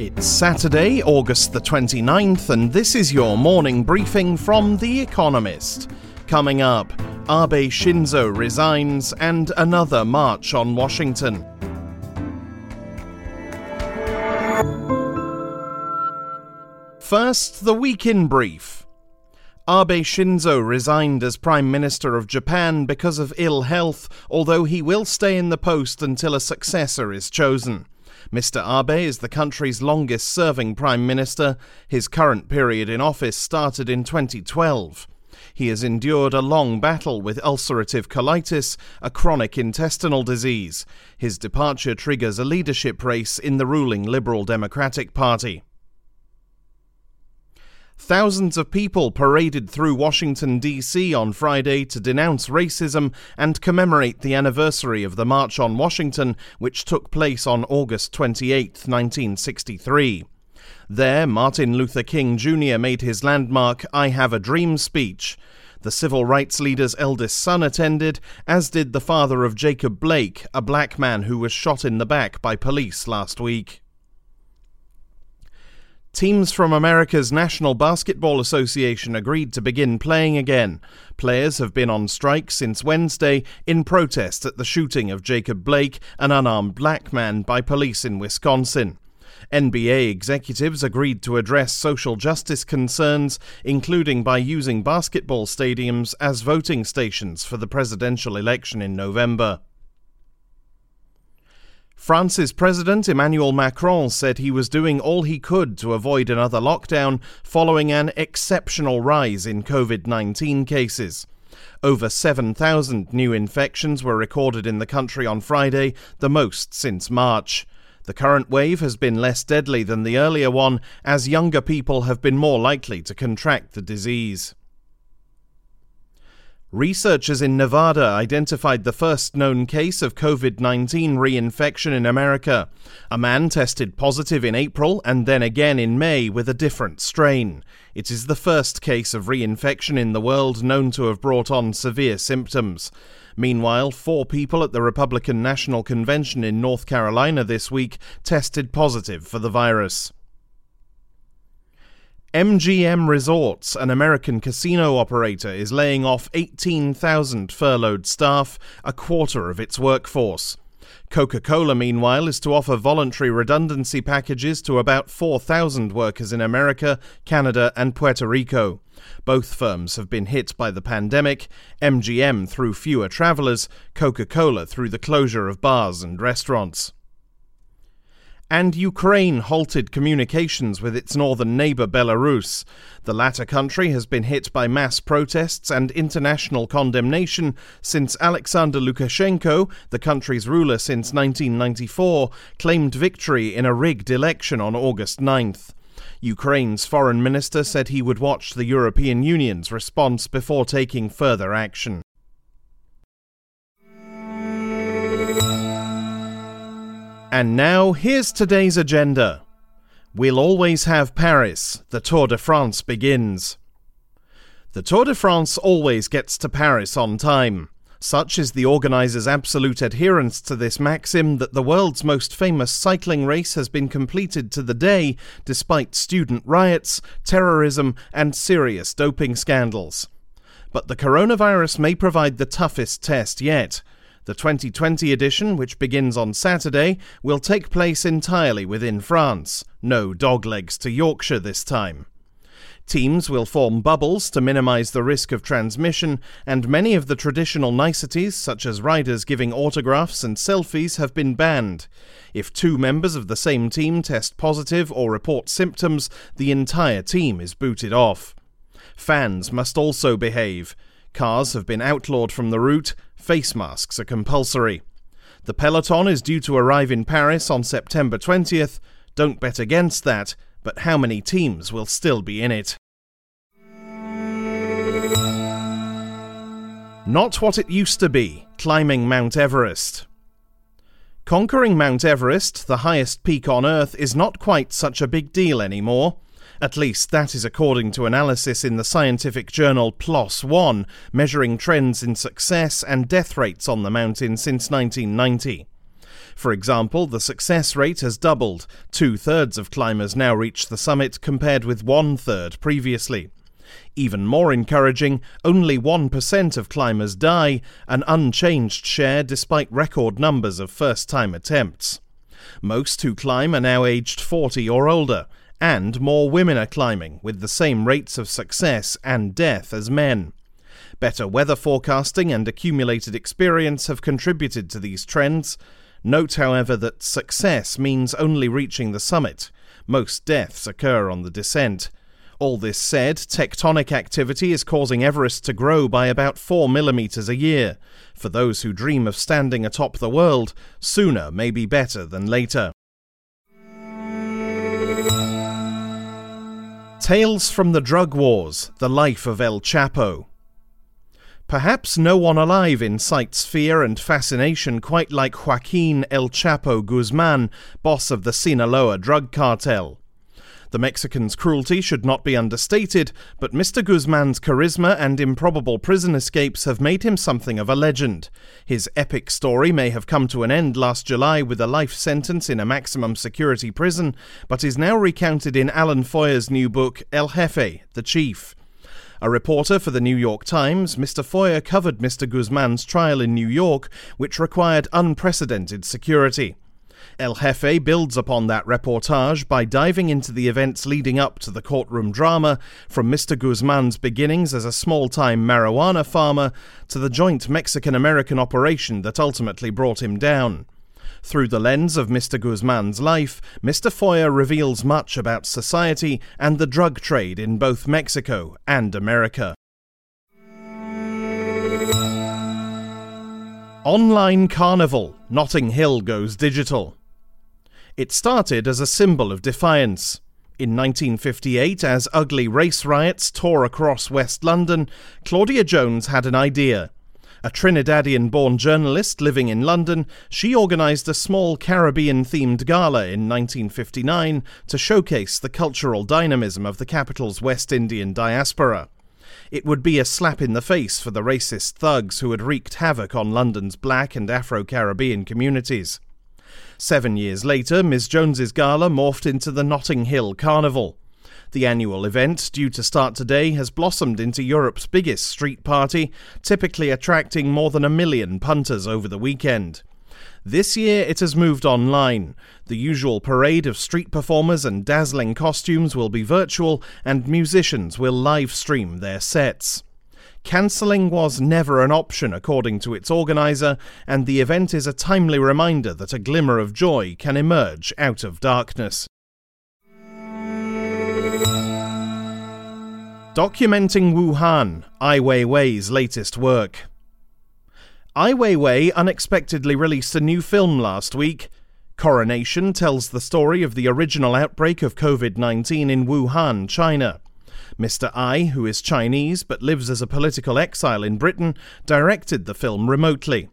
It's Saturday, August the 29th, and this is your morning briefing from The Economist. Coming up, Abe Shinzo resigns and another march on Washington. First, the week in brief. Abe Shinzo resigned as Prime Minister of Japan because of ill health, although he will stay in the post until a successor is chosen. Mr. Abe is the country's longest serving Prime Minister. His current period in office started in 2012. He has endured a long battle with ulcerative colitis, a chronic intestinal disease. His departure triggers a leadership race in the ruling Liberal Democratic Party. Thousands of people paraded through Washington, D.C. on Friday to denounce racism and commemorate the anniversary of the March on Washington, which took place on August 28, 1963. There, Martin Luther King Jr. made his landmark I Have a Dream speech. The civil rights leader's eldest son attended, as did the father of Jacob Blake, a black man who was shot in the back by police last week. Teams from America's National Basketball Association agreed to begin playing again. Players have been on strike since Wednesday in protest at the shooting of Jacob Blake, an unarmed black man, by police in Wisconsin. NBA executives agreed to address social justice concerns, including by using basketball stadiums as voting stations for the presidential election in November. France's President Emmanuel Macron said he was doing all he could to avoid another lockdown following an exceptional rise in COVID 19 cases. Over 7,000 new infections were recorded in the country on Friday, the most since March. The current wave has been less deadly than the earlier one, as younger people have been more likely to contract the disease. Researchers in Nevada identified the first known case of COVID 19 reinfection in America. A man tested positive in April and then again in May with a different strain. It is the first case of reinfection in the world known to have brought on severe symptoms. Meanwhile, four people at the Republican National Convention in North Carolina this week tested positive for the virus. MGM Resorts, an American casino operator, is laying off 18,000 furloughed staff, a quarter of its workforce. Coca Cola, meanwhile, is to offer voluntary redundancy packages to about 4,000 workers in America, Canada, and Puerto Rico. Both firms have been hit by the pandemic, MGM through fewer travelers, Coca Cola through the closure of bars and restaurants and Ukraine halted communications with its northern neighbour Belarus. The latter country has been hit by mass protests and international condemnation since Alexander Lukashenko, the country's ruler since 1994, claimed victory in a rigged election on August 9th. Ukraine's foreign minister said he would watch the European Union's response before taking further action. And now, here's today's agenda. We'll always have Paris. The Tour de France begins. The Tour de France always gets to Paris on time. Such is the organisers' absolute adherence to this maxim that the world's most famous cycling race has been completed to the day despite student riots, terrorism, and serious doping scandals. But the coronavirus may provide the toughest test yet. The 2020 edition, which begins on Saturday, will take place entirely within France. No doglegs to Yorkshire this time. Teams will form bubbles to minimize the risk of transmission, and many of the traditional niceties, such as riders giving autographs and selfies, have been banned. If two members of the same team test positive or report symptoms, the entire team is booted off. Fans must also behave. Cars have been outlawed from the route, face masks are compulsory. The peloton is due to arrive in Paris on September 20th. Don't bet against that, but how many teams will still be in it? Not what it used to be climbing Mount Everest. Conquering Mount Everest, the highest peak on Earth, is not quite such a big deal anymore. At least that is according to analysis in the scientific journal PLOS One, measuring trends in success and death rates on the mountain since 1990. For example, the success rate has doubled. Two thirds of climbers now reach the summit compared with one third previously. Even more encouraging, only 1% of climbers die, an unchanged share despite record numbers of first time attempts. Most who climb are now aged 40 or older, and more women are climbing, with the same rates of success and death as men. Better weather forecasting and accumulated experience have contributed to these trends. Note, however, that success means only reaching the summit. Most deaths occur on the descent. All this said, tectonic activity is causing Everest to grow by about 4 millimeters a year. For those who dream of standing atop the world, sooner may be better than later. Tales from the Drug Wars The Life of El Chapo. Perhaps no one alive incites fear and fascination quite like Joaquin El Chapo Guzman, boss of the Sinaloa drug cartel. The Mexican's cruelty should not be understated, but Mr. Guzman's charisma and improbable prison escapes have made him something of a legend. His epic story may have come to an end last July with a life sentence in a maximum security prison, but is now recounted in Alan Feuer's new book, El Jefe, The Chief. A reporter for the New York Times, Mr. Feuer covered Mr. Guzman's trial in New York, which required unprecedented security. El Jefe builds upon that reportage by diving into the events leading up to the courtroom drama, from Mr. Guzman's beginnings as a small time marijuana farmer to the joint Mexican American operation that ultimately brought him down. Through the lens of Mr. Guzman's life, Mr. Feuer reveals much about society and the drug trade in both Mexico and America. Online Carnival Notting Hill goes digital. It started as a symbol of defiance. In 1958, as ugly race riots tore across West London, Claudia Jones had an idea. A Trinidadian born journalist living in London, she organised a small Caribbean themed gala in 1959 to showcase the cultural dynamism of the capital's West Indian diaspora. It would be a slap in the face for the racist thugs who had wreaked havoc on London's black and Afro Caribbean communities. Seven years later, Ms. Jones's gala morphed into the Notting Hill Carnival. The annual event, due to start today, has blossomed into Europe's biggest street party, typically attracting more than a million punters over the weekend. This year it has moved online. The usual parade of street performers and dazzling costumes will be virtual, and musicians will live stream their sets. Cancelling was never an option, according to its organiser, and the event is a timely reminder that a glimmer of joy can emerge out of darkness. Documenting Wuhan, Ai Weiwei's latest work. Ai Weiwei unexpectedly released a new film last week. Coronation tells the story of the original outbreak of COVID 19 in Wuhan, China. Mr. Ai, who is Chinese but lives as a political exile in Britain, directed the film remotely.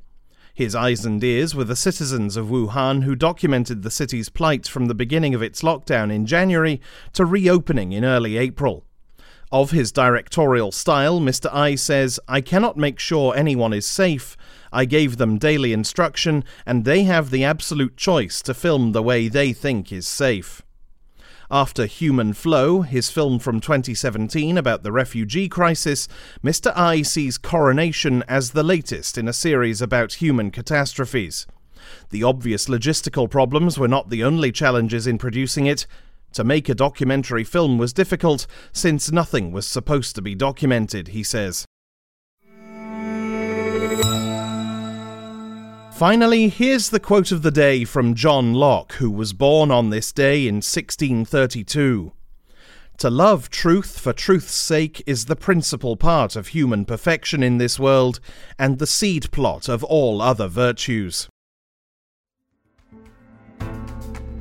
His eyes and ears were the citizens of Wuhan who documented the city's plight from the beginning of its lockdown in January to reopening in early April. Of his directorial style, Mr. Ai says, I cannot make sure anyone is safe. I gave them daily instruction, and they have the absolute choice to film the way they think is safe. After Human Flow, his film from 2017 about the refugee crisis, Mr. Ai sees Coronation as the latest in a series about human catastrophes. The obvious logistical problems were not the only challenges in producing it. To make a documentary film was difficult, since nothing was supposed to be documented, he says. Finally, here's the quote of the day from John Locke, who was born on this day in 1632. To love truth for truth's sake is the principal part of human perfection in this world, and the seed plot of all other virtues.